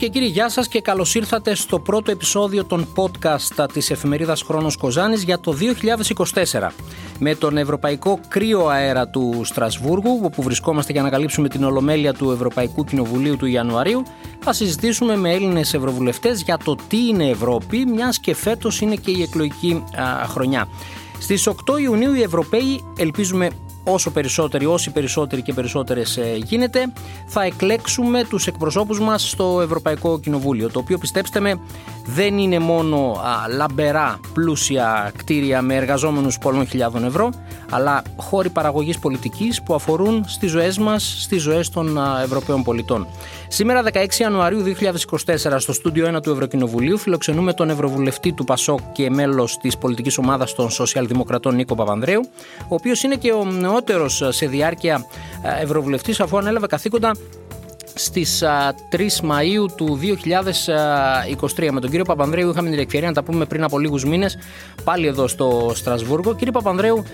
Κυρίε και κύριοι, γεια σας και καλώς ήρθατε στο πρώτο επεισόδιο των podcast της εφημερίδας Χρόνος Κοζάνης για το 2024. Με τον Ευρωπαϊκό Κρύο Αέρα του Στρασβούργου, όπου βρισκόμαστε για να καλύψουμε την ολομέλεια του Ευρωπαϊκού Κοινοβουλίου του Ιανουαρίου, θα συζητήσουμε με Έλληνες Ευρωβουλευτές για το τι είναι Ευρώπη, μιας και φέτος είναι και η εκλογική α, χρονιά. Στις 8 Ιουνίου οι Ευρωπαίοι ελπίζουμε όσο περισσότεροι, όσοι περισσότεροι και περισσότερες ε, γίνεται, θα εκλέξουμε τους εκπροσώπους μας στο Ευρωπαϊκό Κοινοβούλιο, το οποίο πιστέψτε με δεν είναι μόνο α, λαμπερά πλούσια κτίρια με εργαζόμενους πολλών χιλιάδων ευρώ, αλλά χώροι παραγωγής πολιτικής που αφορούν στις ζωές μας, στις ζωές των α, Ευρωπαίων πολιτών. Σήμερα 16 Ιανουαρίου 2024 στο στούντιο 1 του Ευρωκοινοβουλίου φιλοξενούμε τον Ευρωβουλευτή του Πασόκ και μέλος της πολιτικής ομάδας των Σοσιαλδημοκρατών Νίκο Παπανδρέου, ο οποίος είναι και ο νεότερος σε διάρκεια Ευρωβουλευτής αφού ανέλαβε καθήκοντα στις 3 Μαΐου του 2023. Με τον κύριο Παπανδρέου είχαμε την ευκαιρία να τα πούμε πριν από λίγους μήνες πάλι εδώ στο Στρασβούργο. Κύριε Παπανδρέου,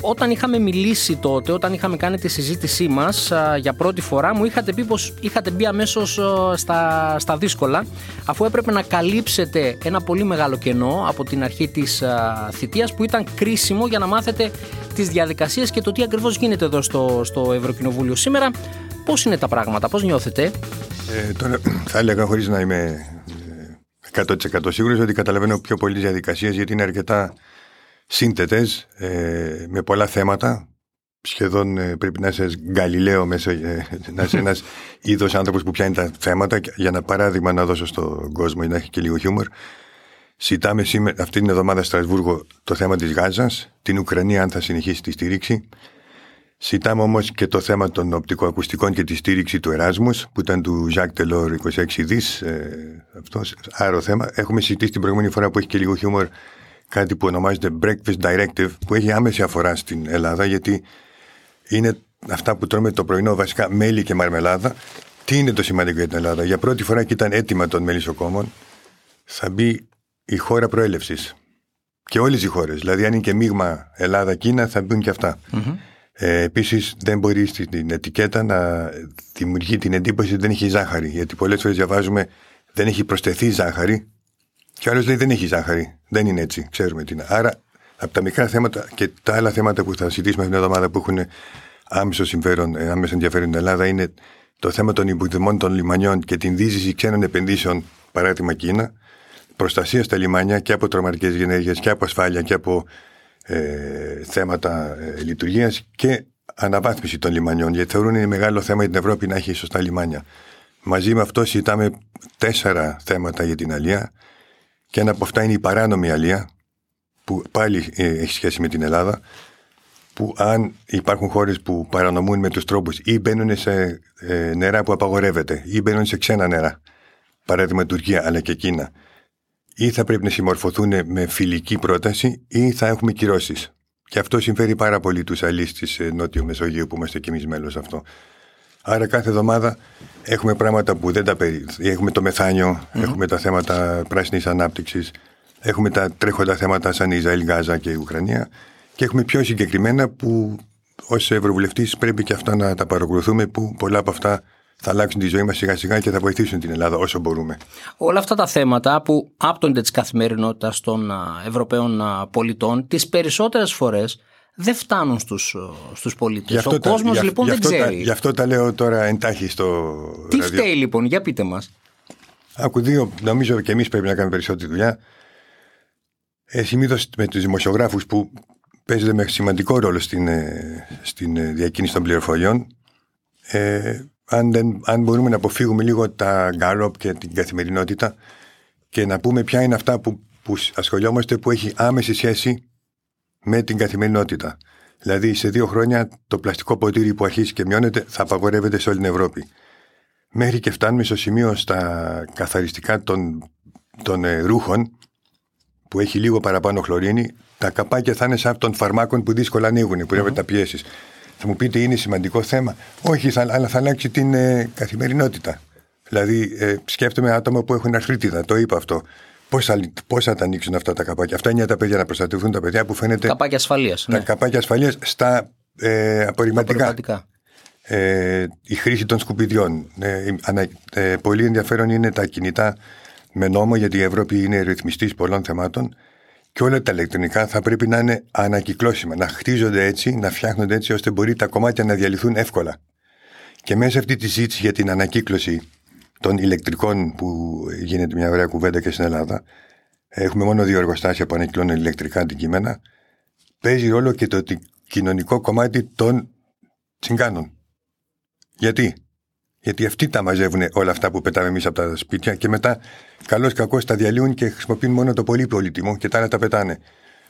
όταν είχαμε μιλήσει τότε, όταν είχαμε κάνει τη συζήτησή μας για πρώτη φορά μου είχατε πει πως είχατε μπει αμέσως στα, στα δύσκολα αφού έπρεπε να καλύψετε ένα πολύ μεγάλο κενό από την αρχή της θητείας που ήταν κρίσιμο για να μάθετε τις διαδικασίες και το τι ακριβώς γίνεται εδώ στο, στο Ευρωκοινοβούλιο σήμερα. Πώς είναι τα πράγματα, πώς νιώθετε; Ε, τώρα θα έλεγα χωρίς να είμαι 100% ε, σίγουρος ότι καταλαβαίνω πιο πολλές διαδικασίες γιατί είναι αρκετά σύνθετες ε, με πολλά θέματα σχεδόν ε, πρέπει να είσαι γκαλιλαίο μέσα, ε, να είσαι ένας είδος άνθρωπος που πιάνει τα θέματα για ένα παράδειγμα να δώσω στον κόσμο για να έχει και λίγο χιούμορ Συντάμε σήμερα, αυτή την εβδομάδα στο Στρασβούργο το θέμα της Γάζας, την Ουκρανία αν θα συνεχίσει τη στήριξη. Συντάμε όμως και το θέμα των οπτικοακουστικών και τη στήριξη του Εράσμους, που ήταν του Ζακ Τελόρ 26 δις. Ε, αυτός, άρο θέμα. Έχουμε συζητήσει την προηγούμενη φορά που έχει και λίγο χιούμορ κάτι που ονομάζεται Breakfast Directive, που έχει άμεση αφορά στην Ελλάδα, γιατί είναι αυτά που τρώμε το πρωινό, βασικά μέλι και μαρμελάδα. Τι είναι το σημαντικό για την Ελλάδα; Για πρώτη φορά και ήταν έτοιμα των μελισσοκόμων, θα μπει η χώρα προέλευσης. Και όλες οι χώρες. Δηλαδή, αν είναι και μείγμα Ελλάδα-Κίνα, θα μπουν και αυτά. Mm-hmm. Ε, Επίσης, δεν μπορεί στην ετικέτα να δημιουργεί την εντύπωση ότι δεν έχει ζάχαρη. Γιατί πολλές φορές διαβάζουμε δεν έχει προσθεθεί ζάχαρη. Και ο άλλος λέει δεν έχει ζάχαρη. Δεν είναι έτσι. Ξέρουμε τι είναι. Άρα, από τα μικρά θέματα και τα άλλα θέματα που θα συζητήσουμε αυτήν την εβδομάδα που έχουν άμεσο συμφέρον, ε, άμεσο ενδιαφέρον στην Ελλάδα είναι το θέμα των υποδημών των λιμανιών και την δίζηση ξένων επενδύσεων, παράδειγμα Κίνα προστασίας στα λιμάνια και από τρομακτικές γενέργειε και από ασφάλεια και από ε, θέματα ε, λειτουργίας και αναβάθμιση των λιμανιών. Γιατί θεωρούν είναι μεγάλο θέμα για την Ευρώπη να έχει σωστά λιμάνια. Μαζί με αυτό συζητάμε τέσσερα θέματα για την αλία και ένα από αυτά είναι η παράνομη αλία που πάλι ε, έχει σχέση με την Ελλάδα που αν υπάρχουν χώρες που παρανομούν με τους τρόπους ή μπαίνουν σε ε, νερά που απαγορεύεται ή μπαίνουν σε ξένα νερά παράδειγμα Τουρκία αλλά και Κίνα ή θα πρέπει να συμμορφωθούν με φιλική πρόταση ή θα έχουμε κυρώσεις. Και αυτό συμφέρει πάρα πολύ τους αλείς της ε, Νότιο Μεσογείου που είμαστε κι εμείς μέλος αυτό. Άρα κάθε εβδομάδα έχουμε πράγματα που δεν τα περί... Έχουμε το μεθανιο έχουμε τα θέματα πράσινης ανάπτυξης, έχουμε τα τρέχοντα θέματα σαν Ισραήλ, Γάζα και η Ουκρανία και έχουμε πιο συγκεκριμένα που ως Ευρωβουλευτής πρέπει και αυτά να τα παρακολουθούμε που πολλά από αυτά θα αλλάξουν τη ζωή μας σιγά σιγά και θα βοηθήσουν την Ελλάδα όσο μπορούμε. Όλα αυτά τα θέματα που άπτονται της καθημερινότητας των Ευρωπαίων πολιτών, τις περισσότερες φορές δεν φτάνουν στους, στους πολίτες. Ο κόσμος λοιπόν δεν ξέρει. γι' αυτό τα λέω τώρα εντάχει στο Τι φταίει λοιπόν, για πείτε μας. Άκου δύο, νομίζω και εμείς πρέπει να κάνουμε περισσότερη δουλειά. Ε, Συνήθως με τους δημοσιογράφους που παίζονται με σημαντικό ρόλο στην, ε, στην ε, διακίνηση των πληροφοριών ε, αν, δεν, αν μπορούμε να αποφύγουμε λίγο τα γκάλοπ και την καθημερινότητα και να πούμε ποια είναι αυτά που, που ασχολιόμαστε που έχει άμεση σχέση με την καθημερινότητα. Δηλαδή, σε δύο χρόνια το πλαστικό ποτήρι που αρχίζει και μειώνεται θα απαγορεύεται σε όλη την Ευρώπη. Μέχρι και φτάνουμε στο σημείο στα καθαριστικά των, των ε, ρούχων που έχει λίγο παραπάνω χλωρίνη, τα καπάκια θα είναι σαν των φαρμάκων που δύσκολα ανοίγουν, που mm-hmm. τα πιέσεις. Θα μου πείτε είναι σημαντικό θέμα. Όχι, θα, αλλά θα αλλάξει την ε, καθημερινότητα. Δηλαδή, ε, σκέφτομαι άτομα που έχουν αρθρίτιδα, το είπα αυτό. Πώς θα, πώς θα τα ανοίξουν αυτά τα καπάκια; Αυτά είναι για τα παιδιά να προστατευτούν τα παιδιά που φαίνεται. Καπάκια ασφαλείας. Τα ναι. καπάκια ασφαλείας στα ε, απορριμματικά. ε, η χρήση των σκουπιδιών. Ε, ε, πολύ ενδιαφέρον είναι τα κινητά με νόμο, γιατί η Ευρώπη είναι ρυθμιστής πολλών θεμάτων και όλα τα ηλεκτρονικά θα πρέπει να είναι ανακυκλώσιμα, να χτίζονται έτσι, να φτιάχνονται έτσι ώστε μπορεί τα κομμάτια να διαλυθούν εύκολα. Και μέσα σε αυτή τη ζήτηση για την ανακύκλωση των ηλεκτρικών που γίνεται μια ωραία κουβέντα και στην Ελλάδα, έχουμε μόνο δύο εργοστάσια που ανακυκλώνουν ηλεκτρικά αντικείμενα, παίζει ρόλο και το κοινωνικό κομμάτι των τσιγκάνων. Γιατί; Γιατί αυτοί τα μαζεύουν όλα αυτά που πετάμε εμείς από τα σπίτια και μετά καλώς κακώς τα διαλύουν και χρησιμοποιούν μόνο το πολύ πολύτιμο και τα άλλα τα πετάνε.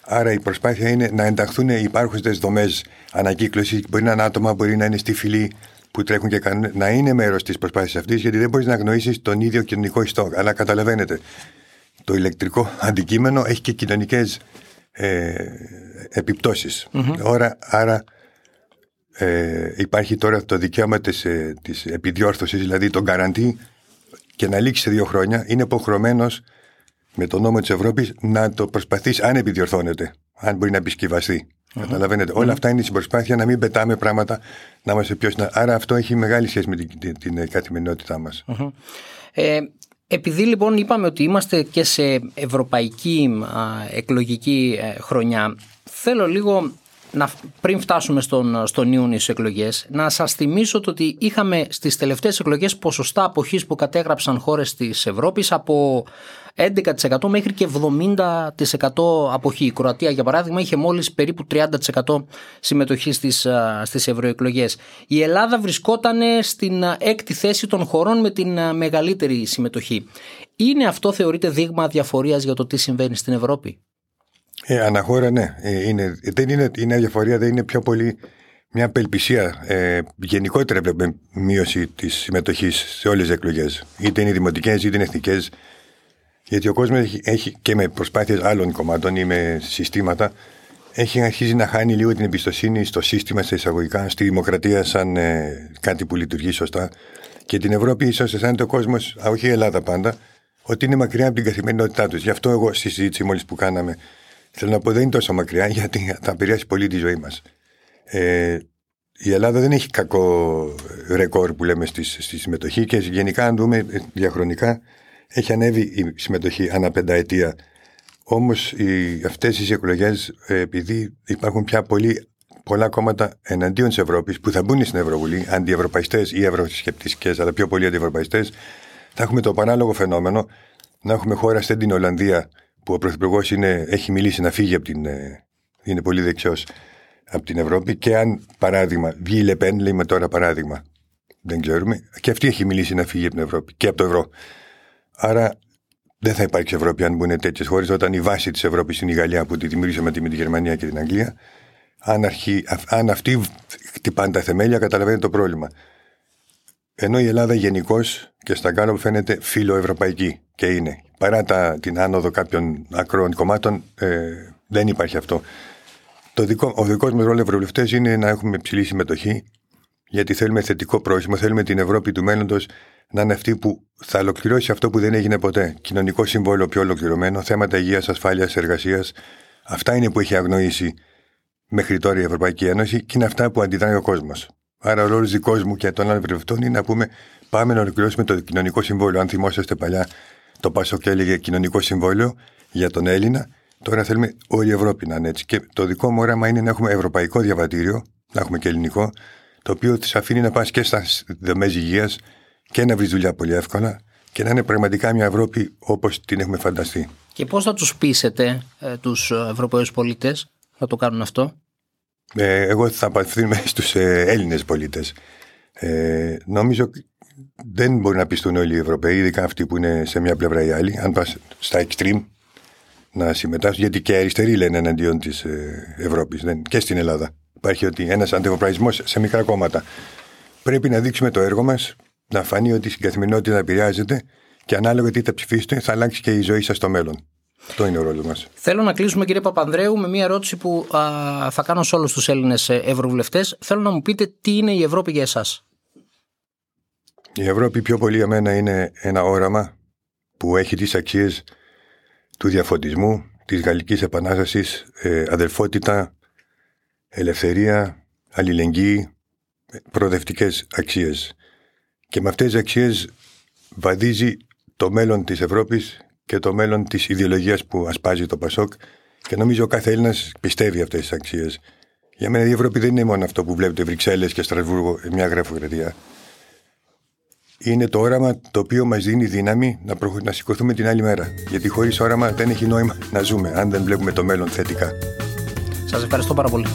Άρα η προσπάθεια είναι να ενταχθούν οι υπάρχουστε δομές ανακύκλωσης. Μπορεί να είναι άτομα, μπορεί να είναι στη φυλή που τρέχουν και κάνουν. Να είναι μέρος της προσπάθειας αυτής, γιατί δεν μπορείς να αγνοήσεις τον ίδιο κοινωνικό ιστό. Αλλά καταλαβαίνετε, το ηλεκτρικό αντικείμενο έχει και κοινωνικές ε, επιπτωσει άρα ε, υπάρχει τώρα το δικαίωμα της, ε, της επιδιόρθωσης, δηλαδή τον καραντή και να λήξει σε δύο χρόνια, είναι υποχρεωμένος με τον νόμο της Ευρώπης να το προσπαθήσει αν επιδιορθώνεται, αν μπορεί να επισκευαστεί. Mm-hmm. Καταλαβαίνετε. Mm-hmm. Όλα αυτά είναι στην προσπάθεια να μην πετάμε πράγματα, να είμαστε πιο συνα... Άρα αυτό έχει μεγάλη σχέση με την, την, την καθημερινότητά μας. Mm-hmm. Ε, επειδή λοιπόν είπαμε ότι είμαστε και σε ευρωπαϊκή α, εκλογική ε, χρονιά, θέλω λίγο να, πριν φτάσουμε στον, στον Ιούνιο στις εκλογές, να σας θυμίσω ότι είχαμε στις τελευταίες εκλογές ποσοστά αποχής που κατέγραψαν χώρες της Ευρώπης από 11% μέχρι και 70% αποχή. Η Κροατία, για παράδειγμα, είχε μόλις περίπου 30% συμμετοχή στις στις ευρωεκλογές. Η Ελλάδα βρισκόταν στην έκτη θέση των χωρών με την μεγαλύτερη συμμετοχή. Είναι αυτό θεωρείται δείγμα διαφορία για το τι συμβαίνει στην Ευρώπη; Ε, αναχώρα, ναι. Ε, είναι, δεν είναι, η νέα διαφορία δεν είναι πιο πολύ μια απελπισία. Ε, γενικότερα βλέπουμε μείωση της συμμετοχής σε όλες τις εκλογές. Είτε είναι δημοτικές είτε είναι εθνικές. Γιατί ο κόσμος έχει, έχει, και με προσπάθειες άλλων κομμάτων ή με συστήματα έχει αρχίσει να χάνει λίγο την εμπιστοσύνη στο σύστημα, στα εισαγωγικά, στη δημοκρατία σαν ε, κάτι που λειτουργεί σωστά. Και την Ευρώπη ίσως αισθάνεται ο κόσμος, όχι η Ελλάδα πάντα, ότι είναι μακριά από την καθημερινότητά τους. Γι' αυτό εγώ στη συζήτηση μόλις που κάναμε Θέλω να πω δεν είναι τόσο μακριά γιατί θα επηρεάσει πολύ τη ζωή μας. Ε, η Ελλάδα δεν έχει κακό ρεκόρ που λέμε στη, στη συμμετοχή και γενικά αν δούμε διαχρονικά έχει ανέβει η συμμετοχή ανά πενταετία. Όμως αυτές οι εκλογές ε, επειδή υπάρχουν πια πολύ, πολλά κόμματα εναντίον της Ευρώπης που θα μπουν στην Ευρωβουλή, αντιευρωπαϊστές ή ευρωσκεπτικές αλλά πιο πολλοί αντιευρωπαϊστές θα έχουμε το παράλογο φαινόμενο να έχουμε χώρα στην την Ολλανδία που ο Πρωθυπουργός έχει μιλήσει να φύγει από την. Ε, είναι πολύ δεξιός από την Ευρώπη. Και αν παράδειγμα βγει η Λεπέν, λέμε τώρα παράδειγμα, δεν ξέρουμε, και αυτή έχει μιλήσει να φύγει από την Ευρώπη και από το ευρώ. Άρα δεν θα υπάρξει Ευρώπη αν μπουν τέτοιες χώρες, όταν η βάση της Ευρώπης είναι η Γαλλία που τη δημιουργήσαμε με τη Γερμανία και την Αγγλία. Αν, αρχί, αν αυτοί χτυπάνε τα θεμέλια, καταλαβαίνετε το πρόβλημα. Ενώ η Ελλάδα γενικώς και στα κάτω φαίνεται φιλοευρωπαϊκή και είναι. Παρά τα, την άνοδο κάποιων ακραίων κομμάτων, ε, δεν υπάρχει αυτό. Το δικό, ο δικός μας ρόλος ευρωβουλευτές είναι να έχουμε ψηλή συμμετοχή, γιατί θέλουμε θετικό πρόσημο. Θέλουμε την Ευρώπη του μέλλοντος να είναι αυτή που θα ολοκληρώσει αυτό που δεν έγινε ποτέ. Κοινωνικό συμβόλαιο πιο ολοκληρωμένο, θέματα υγείας, ασφάλειας, εργασίας. Αυτά είναι που έχει αγνοήσει μέχρι τώρα η Ευρωπαϊκή Ένωση και είναι αυτά που αντιδράει ο κόσμος. Άρα, ο ρόλος δικός μου και των άλλων ευρωβουλευτών είναι να πούμε πάμε να ολοκληρώσουμε το κοινωνικό συμβόλαιο. Αν θυμόσαστε παλιά, το Πασόκ έλεγε κοινωνικό συμβόλαιο για τον Έλληνα. Τώρα θέλουμε όλη η Ευρώπη να είναι έτσι. Και το δικό μου όραμα είναι να έχουμε ευρωπαϊκό διαβατήριο, να έχουμε και ελληνικό, το οποίο της αφήνει να πας και στα δομές υγείας και να βρεις δουλειά πολύ εύκολα και να είναι πραγματικά μια Ευρώπη όπως την έχουμε φανταστεί. Και πώς θα τους πείσετε ε, τους Ευρωπαίους πολίτες να το κάνουν αυτό, ε, Εγώ θα απευθύνουμε στους ε, Έλληνες πολίτες. Ε, νομίζω δεν μπορεί να πιστούν όλοι οι Ευρωπαίοι, ειδικά αυτοί που είναι σε μια πλευρά ή άλλη. Αν πας στα extreme να συμμετάσχουν, γιατί και αριστεροί λένε εναντίον της ε, Ευρώπης και στην Ελλάδα. Υπάρχει ότι ένας αντιευρωπαϊσμό σε μικρά κόμματα. Πρέπει να δείξουμε το έργο μας, να φανεί ότι στην καθημερινότητα επηρεάζεται και ανάλογα τι θα ψηφίσετε, θα αλλάξει και η ζωή σας στο μέλλον. Αυτό είναι ο ρόλος μας. Θέλω να κλείσουμε, κύριε Παπανδρέου, με μια ερώτηση που α, θα κάνω σε όλους τους Έλληνες ευρωβουλευτές. Θέλω να μου πείτε τι είναι η Ευρώπη για εσάς. Η Ευρώπη πιο πολύ για μένα είναι ένα όραμα που έχει τις αξίες του διαφωτισμού, της Γαλλικής Επανάστασης, ε, αδελφότητα, ελευθερία, αλληλεγγύη, προοδευτικές αξίες. Και με αυτές τις αξίες βαδίζει το μέλλον της Ευρώπης και το μέλλον της ιδεολογίας που ασπάζει το Πασόκ και νομίζω ο κάθε Έλληνας πιστεύει αυτές τις αξίες. Για μένα η Ευρώπη δεν είναι μόνο αυτό που βλέπετε Βρυξέλλες και Στρασβούργο, μια γραφοκρατία. Είναι το όραμα το οποίο μας δίνει δύναμη να, προχω... να σηκωθούμε την άλλη μέρα. Γιατί χωρίς όραμα δεν έχει νόημα να ζούμε, αν δεν βλέπουμε το μέλλον θετικά. Σας ευχαριστώ πάρα πολύ.